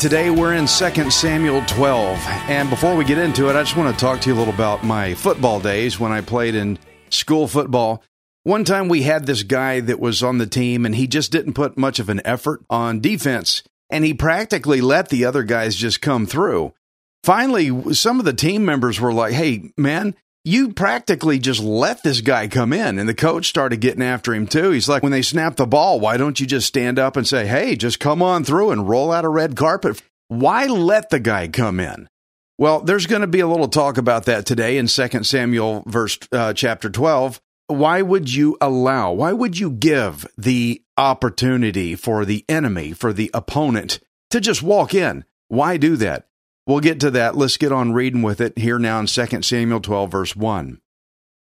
Today we're in 2 Samuel 12. And before we get into it, I just want to talk to you a little about my football days when I played in school football. One time we had this guy that was on the team and he just didn't put much of an effort on defense and he practically let the other guys just come through. Finally, some of the team members were like, "Hey, man, you practically just let this guy come in." And the coach started getting after him too. He's like, "When they snap the ball, why don't you just stand up and say, "Hey, just come on through and roll out a red carpet?" Why let the guy come in? Well, there's going to be a little talk about that today in 2 Samuel verse uh, chapter 12. Why would you allow, why would you give the opportunity for the enemy, for the opponent to just walk in? Why do that? We'll get to that. Let's get on reading with it here now in 2 Samuel 12 verse 1.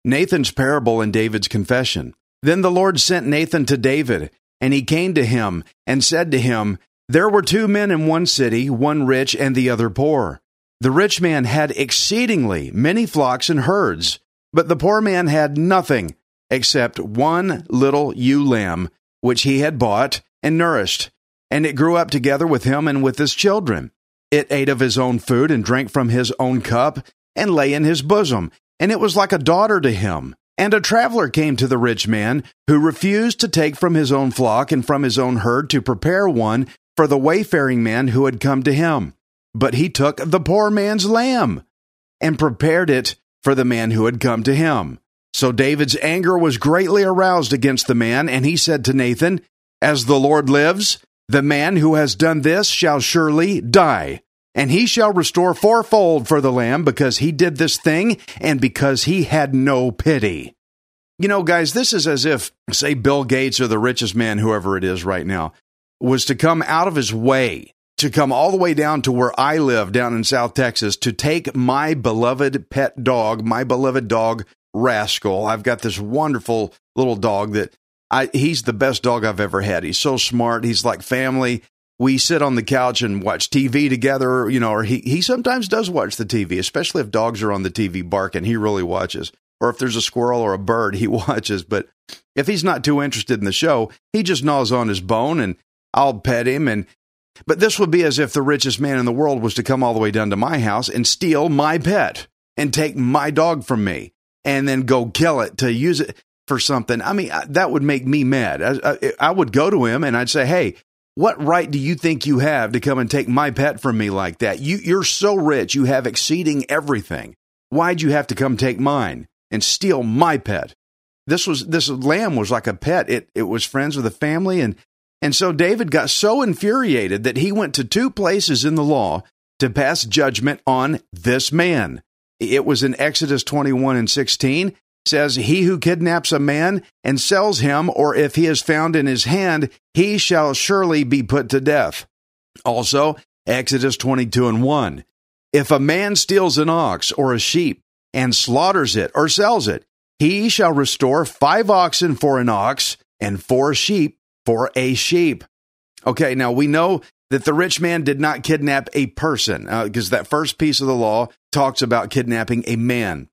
Nathan's parable and David's confession. Then the Lord sent Nathan to David, and he came to him and said to him, There were two men in one city, one rich and the other poor. The rich man had exceedingly many flocks and herds, but the poor man had nothing except one little ewe lamb, which he had bought and nourished, and it grew up together with him and with his children. It ate of his own food and drank from his own cup and lay in his bosom, and it was like a daughter to him. And a traveler came to the rich man, who refused to take from his own flock and from his own herd to prepare one for the wayfaring man who had come to him. But he took the poor man's lamb and prepared it for the man who had come to him. So David's anger was greatly aroused against the man, and he said to Nathan, As the Lord lives, the man who has done this shall surely die, and he shall restore fourfold for the lamb because he did this thing and because he had no pity. You know, guys, this is as if, say, Bill Gates or the richest man, whoever it is right now, was to come out of his way to come all the way down to where I live down in South Texas to take my beloved pet dog, my beloved dog, Rascal. I've got this wonderful little dog that I, he's the best dog I've ever had. He's so smart. He's like family. We sit on the couch and watch TV together, you know, or he, he sometimes does watch the TV, especially if dogs are on the TV barking. He really watches. Or if there's a squirrel or a bird, he watches. But if he's not too interested in the show, he just gnaws on his bone and I'll pet him and but this would be as if the richest man in the world was to come all the way down to my house and steal my pet and take my dog from me and then go kill it to use it for something. I mean, that would make me mad. I, I, would go to him and I'd say, Hey, what right do you think you have to come and take my pet from me like that? You, you're so rich. You have exceeding everything. Why'd you have to come take mine and steal my pet? This was, this lamb was like a pet. It, it was friends with the family and and so David got so infuriated that he went to two places in the law to pass judgment on this man. It was in Exodus 21 and 16 says he who kidnaps a man and sells him or if he is found in his hand he shall surely be put to death. Also Exodus 22 and 1 if a man steals an ox or a sheep and slaughters it or sells it he shall restore 5 oxen for an ox and 4 sheep for a sheep. Okay, now we know that the rich man did not kidnap a person because uh, that first piece of the law talks about kidnapping a man.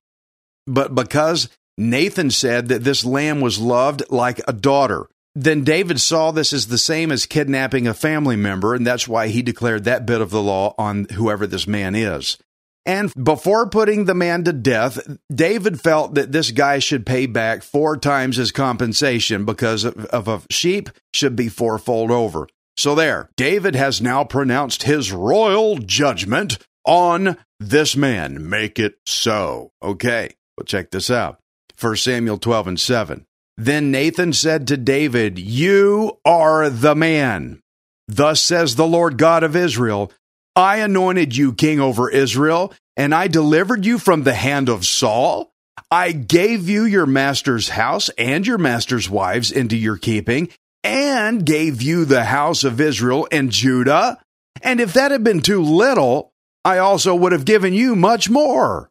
But because Nathan said that this lamb was loved like a daughter, then David saw this as the same as kidnapping a family member, and that's why he declared that bit of the law on whoever this man is. And before putting the man to death, David felt that this guy should pay back four times his compensation because of, of a sheep should be fourfold over. So there, David has now pronounced his royal judgment on this man. Make it so. Okay, well, check this out. 1 Samuel 12 and 7. Then Nathan said to David, You are the man. Thus says the Lord God of Israel I anointed you king over Israel, and I delivered you from the hand of Saul. I gave you your master's house and your master's wives into your keeping, and gave you the house of Israel and Judah. And if that had been too little, I also would have given you much more.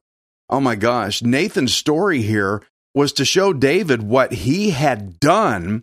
Oh my gosh, Nathan's story here was to show David what he had done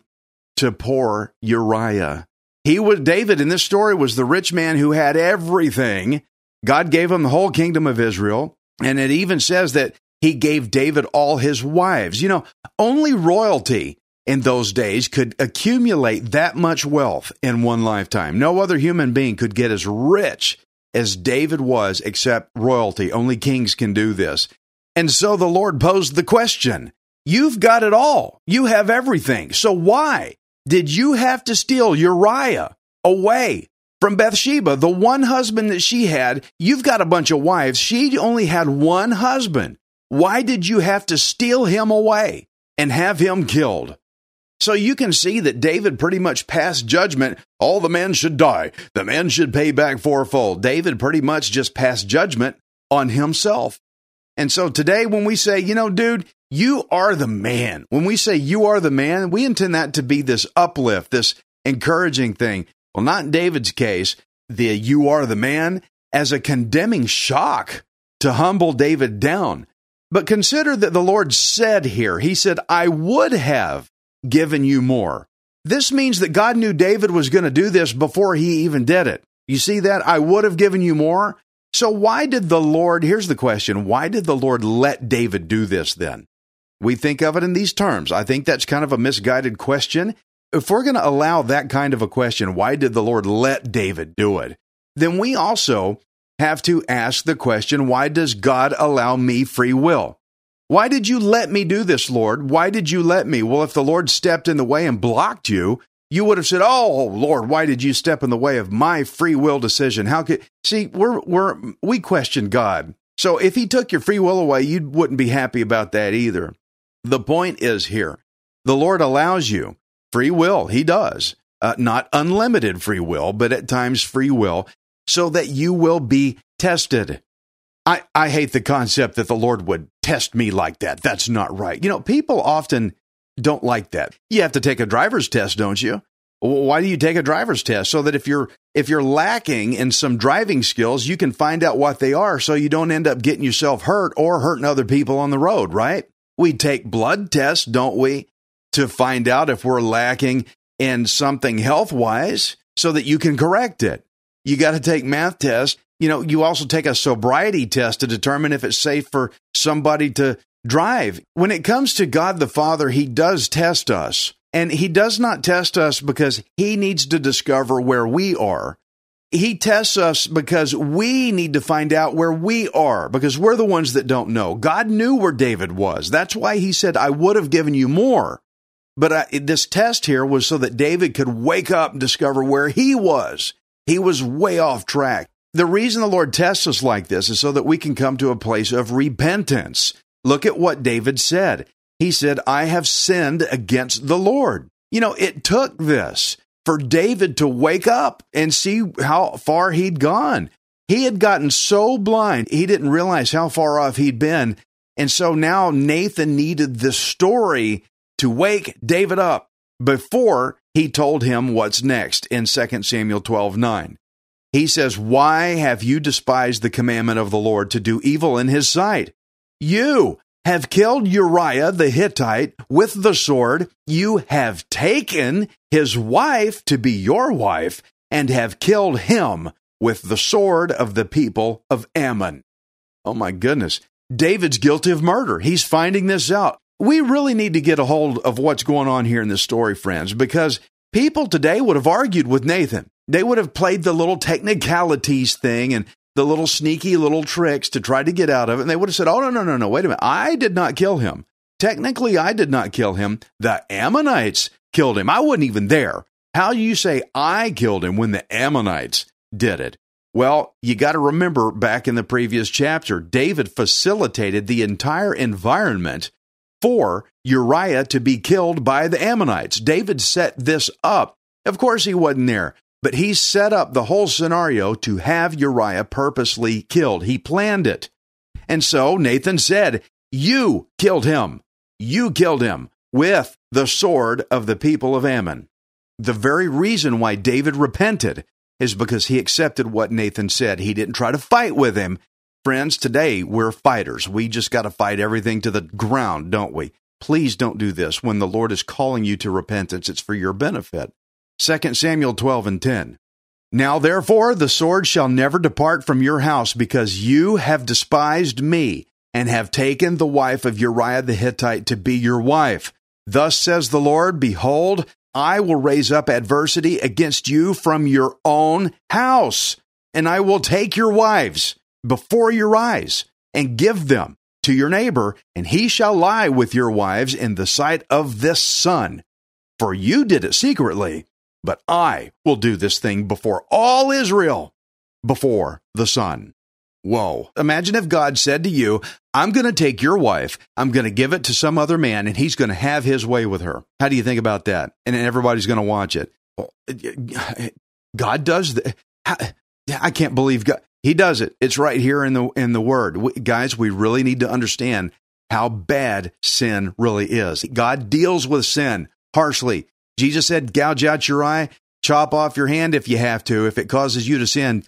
to poor Uriah. He was David in this story was the rich man who had everything. God gave him the whole kingdom of Israel, and it even says that he gave David all his wives. You know, only royalty in those days could accumulate that much wealth in one lifetime. No other human being could get as rich as David was except royalty. Only kings can do this. And so the Lord posed the question You've got it all. You have everything. So why did you have to steal Uriah away from Bathsheba, the one husband that she had? You've got a bunch of wives. She only had one husband. Why did you have to steal him away and have him killed? So you can see that David pretty much passed judgment. All the men should die. The men should pay back fourfold. David pretty much just passed judgment on himself. And so today, when we say, you know, dude, you are the man, when we say you are the man, we intend that to be this uplift, this encouraging thing. Well, not in David's case, the you are the man as a condemning shock to humble David down. But consider that the Lord said here, He said, I would have given you more. This means that God knew David was going to do this before he even did it. You see that? I would have given you more. So, why did the Lord, here's the question, why did the Lord let David do this then? We think of it in these terms. I think that's kind of a misguided question. If we're going to allow that kind of a question, why did the Lord let David do it? Then we also have to ask the question, why does God allow me free will? Why did you let me do this, Lord? Why did you let me? Well, if the Lord stepped in the way and blocked you, you would have said, "Oh Lord, why did you step in the way of my free will decision?" How could see we're we're we question God. So if He took your free will away, you wouldn't be happy about that either. The point is here: the Lord allows you free will. He does, uh, not unlimited free will, but at times free will, so that you will be tested. I, I hate the concept that the Lord would test me like that. That's not right. You know, people often don't like that. You have to take a driver's test, don't you? Why do you take a driver's test? So that if you're if you're lacking in some driving skills, you can find out what they are so you don't end up getting yourself hurt or hurting other people on the road, right? We take blood tests, don't we, to find out if we're lacking in something health-wise so that you can correct it. You got to take math tests. You know, you also take a sobriety test to determine if it's safe for somebody to drive. When it comes to God the Father, He does test us. And He does not test us because He needs to discover where we are. He tests us because we need to find out where we are, because we're the ones that don't know. God knew where David was. That's why He said, I would have given you more. But uh, this test here was so that David could wake up and discover where he was. He was way off track. The reason the Lord tests us like this is so that we can come to a place of repentance. Look at what David said. He said, I have sinned against the Lord. You know, it took this for David to wake up and see how far he'd gone. He had gotten so blind, he didn't realize how far off he'd been. And so now Nathan needed this story to wake David up before he told him what's next in 2 Samuel 12 9. He says, Why have you despised the commandment of the Lord to do evil in his sight? You have killed Uriah the Hittite with the sword. You have taken his wife to be your wife and have killed him with the sword of the people of Ammon. Oh my goodness. David's guilty of murder. He's finding this out. We really need to get a hold of what's going on here in this story, friends, because people today would have argued with Nathan. They would have played the little technicalities thing and the little sneaky little tricks to try to get out of it. And they would have said, Oh, no, no, no, no, wait a minute. I did not kill him. Technically, I did not kill him. The Ammonites killed him. I wasn't even there. How you say I killed him when the Ammonites did it? Well, you got to remember back in the previous chapter, David facilitated the entire environment for Uriah to be killed by the Ammonites. David set this up. Of course, he wasn't there, but he set up the whole scenario to have Uriah purposely killed. He planned it. And so Nathan said, You killed him. You killed him with the sword of the people of Ammon. The very reason why David repented is because he accepted what Nathan said. He didn't try to fight with him. Friends, today we're fighters. We just got to fight everything to the ground, don't we? Please don't do this. When the Lord is calling you to repentance, it's for your benefit. 2 Samuel 12 and 10. Now therefore the sword shall never depart from your house because you have despised me and have taken the wife of Uriah the Hittite to be your wife. Thus says the Lord, Behold, I will raise up adversity against you from your own house, and I will take your wives before your eyes and give them to your neighbor, and he shall lie with your wives in the sight of this sun. For you did it secretly, but I will do this thing before all Israel, before the sun. Whoa. Imagine if God said to you, I'm going to take your wife, I'm going to give it to some other man, and he's going to have his way with her. How do you think about that? And everybody's going to watch it. God does that. I can't believe God. He does it. It's right here in the in the word. We, guys, we really need to understand how bad sin really is. God deals with sin harshly. Jesus said, "Gouge out your eye, chop off your hand if you have to. If it causes you to sin,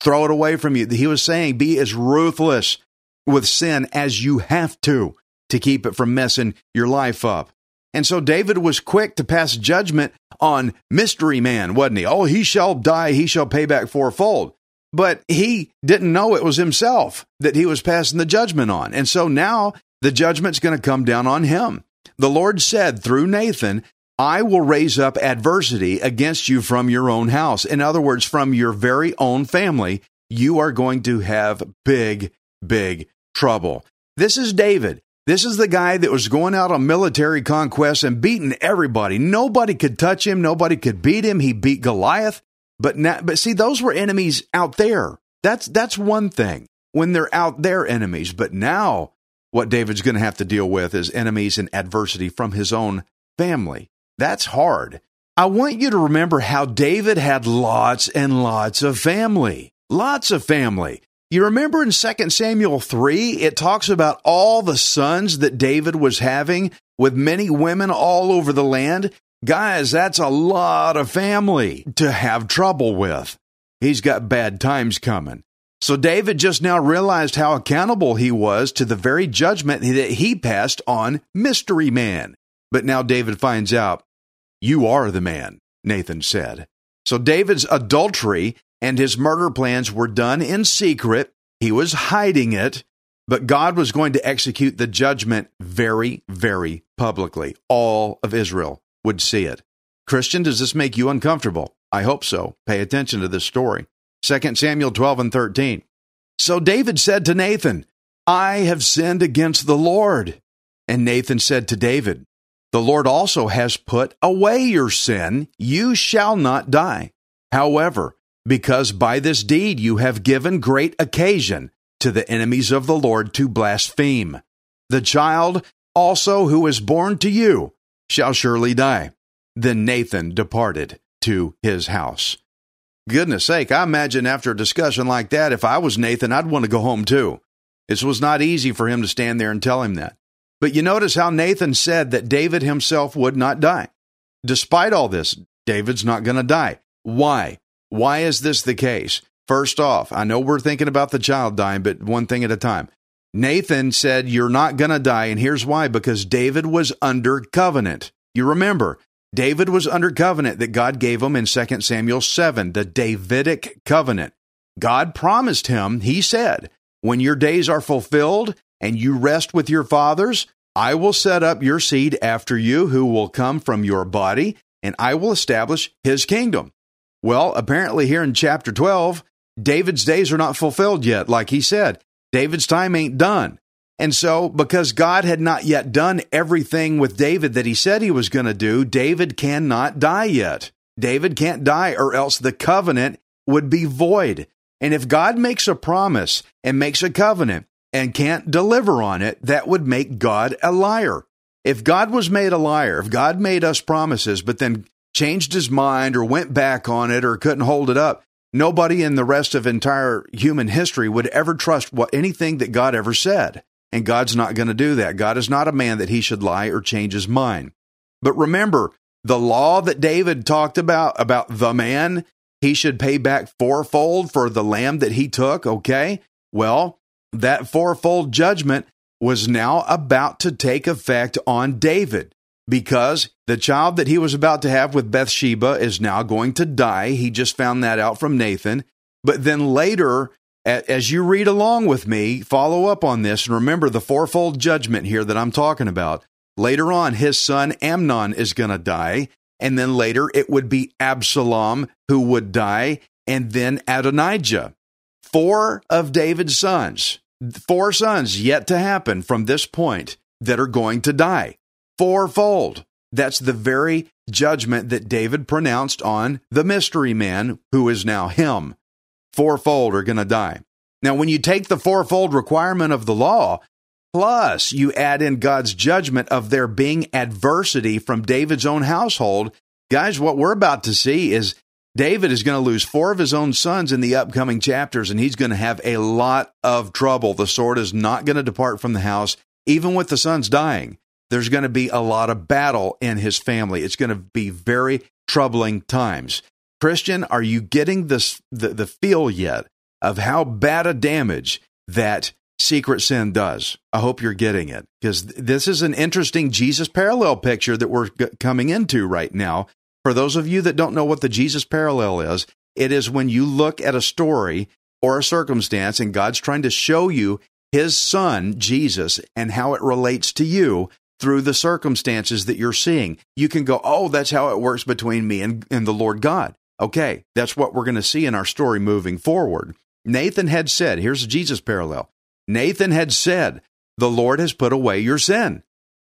throw it away from you." He was saying, "Be as ruthless with sin as you have to to keep it from messing your life up." And so David was quick to pass judgment on mystery man, wasn't he? Oh, he shall die, he shall pay back fourfold. But he didn't know it was himself that he was passing the judgment on. And so now the judgment's going to come down on him. The Lord said through Nathan, I will raise up adversity against you from your own house. In other words, from your very own family, you are going to have big, big trouble. This is David. This is the guy that was going out on military conquests and beating everybody. Nobody could touch him. Nobody could beat him. He beat Goliath. But now, but see, those were enemies out there. That's that's one thing when they're out there enemies. But now, what David's going to have to deal with is enemies and adversity from his own family. That's hard. I want you to remember how David had lots and lots of family. Lots of family. You remember in 2 Samuel 3, it talks about all the sons that David was having with many women all over the land. Guys, that's a lot of family to have trouble with. He's got bad times coming. So David just now realized how accountable he was to the very judgment that he passed on Mystery Man. But now David finds out, You are the man, Nathan said. So David's adultery and his murder plans were done in secret. He was hiding it, but God was going to execute the judgment very, very publicly. All of Israel would see it. Christian, does this make you uncomfortable? I hope so. Pay attention to this story. 2 Samuel 12 and 13. So David said to Nathan, I have sinned against the Lord. And Nathan said to David, The Lord also has put away your sin. You shall not die. However, because by this deed you have given great occasion to the enemies of the Lord to blaspheme. The child also who is born to you shall surely die. Then Nathan departed to his house. Goodness sake, I imagine after a discussion like that, if I was Nathan, I'd want to go home too. It was not easy for him to stand there and tell him that. But you notice how Nathan said that David himself would not die. Despite all this, David's not going to die. Why? Why is this the case? First off, I know we're thinking about the child dying, but one thing at a time. Nathan said, You're not going to die. And here's why because David was under covenant. You remember, David was under covenant that God gave him in 2 Samuel 7, the Davidic covenant. God promised him, He said, When your days are fulfilled and you rest with your fathers, I will set up your seed after you who will come from your body, and I will establish his kingdom. Well, apparently, here in chapter 12, David's days are not fulfilled yet, like he said. David's time ain't done. And so, because God had not yet done everything with David that he said he was going to do, David cannot die yet. David can't die, or else the covenant would be void. And if God makes a promise and makes a covenant and can't deliver on it, that would make God a liar. If God was made a liar, if God made us promises, but then changed his mind or went back on it or couldn't hold it up, nobody in the rest of entire human history would ever trust what anything that God ever said. And God's not going to do that. God is not a man that he should lie or change his mind. But remember, the law that David talked about, about the man, he should pay back fourfold for the lamb that he took, okay? Well, that fourfold judgment was now about to take effect on David because the child that he was about to have with Bathsheba is now going to die. He just found that out from Nathan. But then later, as you read along with me, follow up on this and remember the fourfold judgment here that I'm talking about. Later on, his son Amnon is going to die. And then later, it would be Absalom who would die, and then Adonijah. Four of David's sons, four sons yet to happen from this point that are going to die fourfold. That's the very judgment that David pronounced on the mystery man, who is now him. Fourfold are going to die. Now, when you take the fourfold requirement of the law, plus you add in God's judgment of there being adversity from David's own household, guys, what we're about to see is David is going to lose four of his own sons in the upcoming chapters, and he's going to have a lot of trouble. The sword is not going to depart from the house, even with the sons dying there's going to be a lot of battle in his family. It's going to be very troubling times. Christian, are you getting this the, the feel yet of how bad a damage that secret sin does? I hope you're getting it because this is an interesting Jesus parallel picture that we're g- coming into right now. For those of you that don't know what the Jesus parallel is, it is when you look at a story or a circumstance and God's trying to show you his son, Jesus, and how it relates to you through the circumstances that you're seeing. You can go, oh, that's how it works between me and, and the Lord God. Okay, that's what we're going to see in our story moving forward. Nathan had said, here's a Jesus parallel. Nathan had said, the Lord has put away your sin.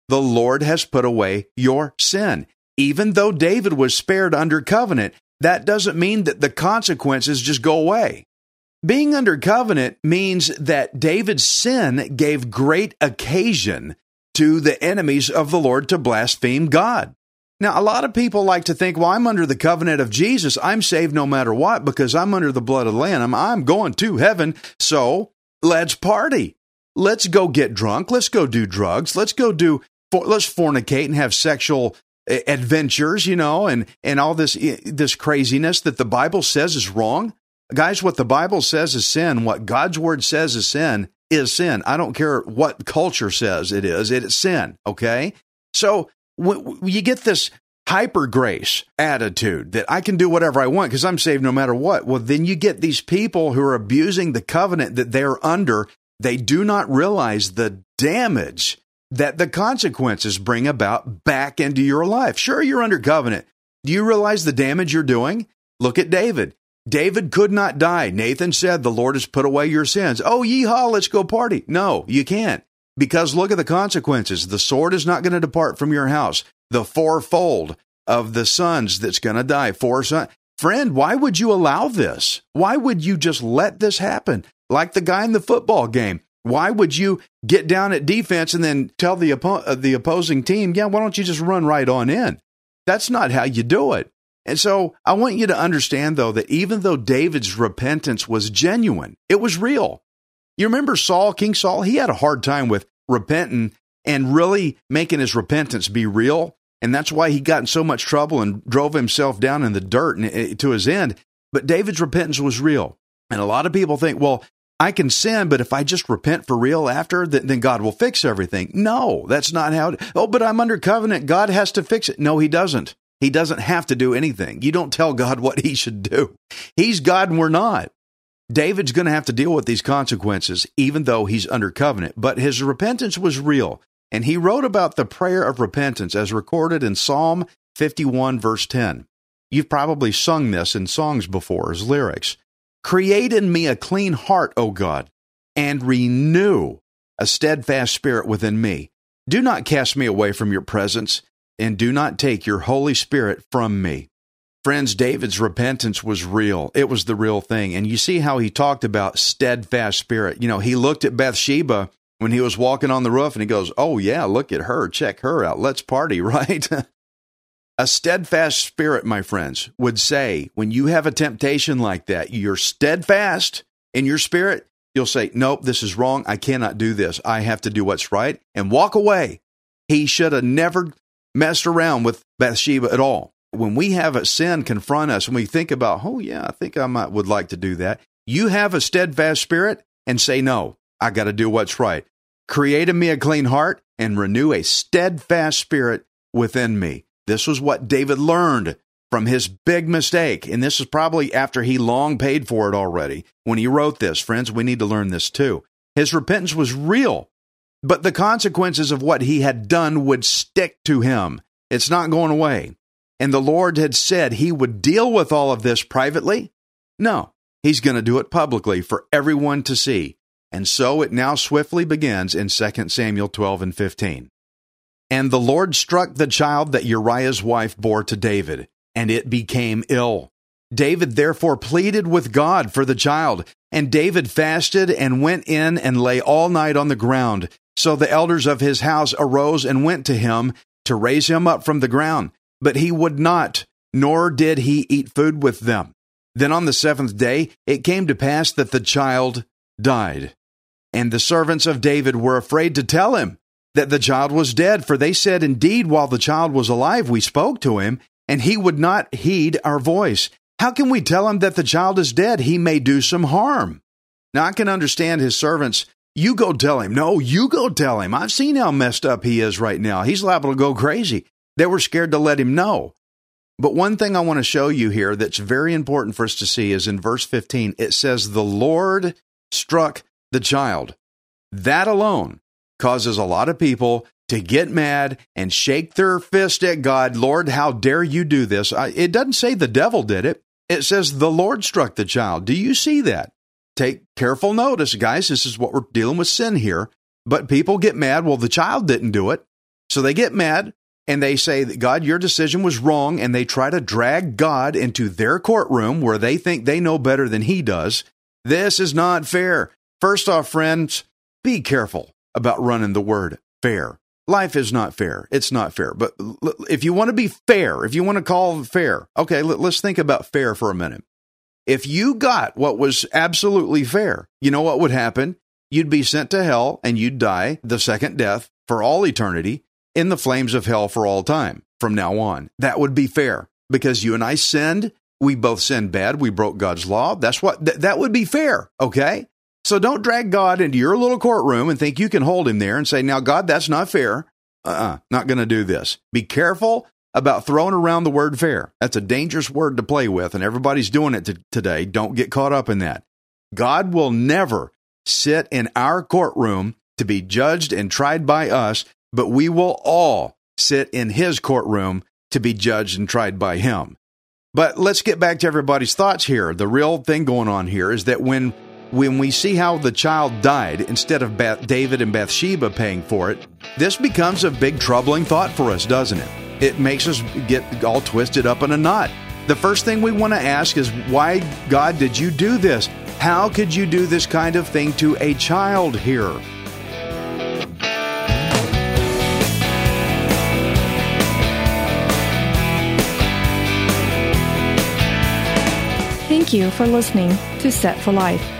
The Lord has put away your sin. Even though David was spared under covenant, that doesn't mean that the consequences just go away. Being under covenant means that David's sin gave great occasion to the enemies of the Lord to blaspheme God. Now, a lot of people like to think, well, I'm under the covenant of Jesus. I'm saved no matter what because I'm under the blood of the Lamb. I'm going to heaven. So let's party. Let's go get drunk. Let's go do drugs. Let's go do, let's fornicate and have sexual adventures, you know, and, and all this, this craziness that the Bible says is wrong. Guys, what the Bible says is sin. What God's word says is sin is sin. I don't care what culture says it is, it's sin. Okay. So you get this hyper grace attitude that I can do whatever I want because I'm saved no matter what. Well, then you get these people who are abusing the covenant that they're under. They do not realize the damage that the consequences bring about back into your life. Sure, you're under covenant. Do you realize the damage you're doing? Look at David. David could not die. Nathan said, The Lord has put away your sins. Oh, yeehaw, let's go party. No, you can't. Because look at the consequences. The sword is not going to depart from your house. The fourfold of the sons that's going to die. Four sons. Friend, why would you allow this? Why would you just let this happen? Like the guy in the football game. Why would you get down at defense and then tell the, oppo- uh, the opposing team, yeah, why don't you just run right on in? That's not how you do it. And so I want you to understand, though, that even though David's repentance was genuine, it was real. You remember Saul, King Saul? He had a hard time with repenting and really making his repentance be real. And that's why he got in so much trouble and drove himself down in the dirt and, to his end. But David's repentance was real. And a lot of people think, well, I can sin, but if I just repent for real after, then God will fix everything. No, that's not how. It, oh, but I'm under covenant. God has to fix it. No, he doesn't. He doesn't have to do anything. You don't tell God what he should do. He's God and we're not. David's going to have to deal with these consequences, even though he's under covenant. But his repentance was real. And he wrote about the prayer of repentance as recorded in Psalm 51, verse 10. You've probably sung this in songs before as lyrics. Create in me a clean heart, O God, and renew a steadfast spirit within me. Do not cast me away from your presence and do not take your Holy Spirit from me. Friends, David's repentance was real. It was the real thing. And you see how he talked about steadfast spirit. You know, he looked at Bathsheba when he was walking on the roof and he goes, Oh, yeah, look at her. Check her out. Let's party, right? A steadfast spirit, my friends, would say, when you have a temptation like that, you're steadfast in your spirit. You'll say, Nope, this is wrong. I cannot do this. I have to do what's right and walk away. He should have never messed around with Bathsheba at all. When we have a sin confront us and we think about, oh yeah, I think I might would like to do that. You have a steadfast spirit and say, no, I got to do what's right. Create in me a clean heart and renew a steadfast spirit within me. This was what David learned from his big mistake. And this is probably after he long paid for it already. When he wrote this, friends, we need to learn this too. His repentance was real, but the consequences of what he had done would stick to him. It's not going away. And the Lord had said he would deal with all of this privately. No, he's going to do it publicly for everyone to see. And so it now swiftly begins in 2 Samuel 12 and 15. And the Lord struck the child that Uriah's wife bore to David, and it became ill. David therefore pleaded with God for the child, and David fasted and went in and lay all night on the ground. So the elders of his house arose and went to him to raise him up from the ground. But he would not, nor did he eat food with them. Then on the seventh day it came to pass that the child died. And the servants of David were afraid to tell him that the child was dead, for they said, Indeed, while the child was alive, we spoke to him, and he would not heed our voice. How can we tell him that the child is dead? He may do some harm. Now I can understand his servants. You go tell him. No, you go tell him. I've seen how messed up he is right now. He's liable to go crazy. They were scared to let him know. But one thing I want to show you here that's very important for us to see is in verse 15, it says, The Lord struck the child. That alone causes a lot of people to get mad and shake their fist at God. Lord, how dare you do this? It doesn't say the devil did it. It says the Lord struck the child. Do you see that? Take careful notice, guys. This is what we're dealing with sin here. But people get mad. Well, the child didn't do it. So they get mad and they say God, your decision was wrong. And they try to drag God into their courtroom where they think they know better than he does. This is not fair. First off, friends, be careful about running the word fair. Life is not fair. It's not fair. But if you want to be fair, if you want to call fair, okay, let's think about fair for a minute. If you got what was absolutely fair, you know what would happen? You'd be sent to hell and you'd die the second death for all eternity in the flames of hell for all time from now on. That would be fair because you and I sinned. We both sinned bad. We broke God's law. That's what, th- that would be fair. Okay. So don't drag God into your little courtroom and think you can hold him there and say, now, God, that's not fair. Uh uh-uh, uh not going to do this. Be careful about throwing around the word fair. That's a dangerous word to play with, and everybody's doing it t- today. Don't get caught up in that. God will never sit in our courtroom to be judged and tried by us, but we will all sit in his courtroom to be judged and tried by him. But let's get back to everybody's thoughts here. The real thing going on here is that when when we see how the child died instead of Beth- David and Bathsheba paying for it, this becomes a big troubling thought for us, doesn't it? It makes us get all twisted up in a knot. The first thing we want to ask is, why, God, did you do this? How could you do this kind of thing to a child here? Thank you for listening to Set for Life.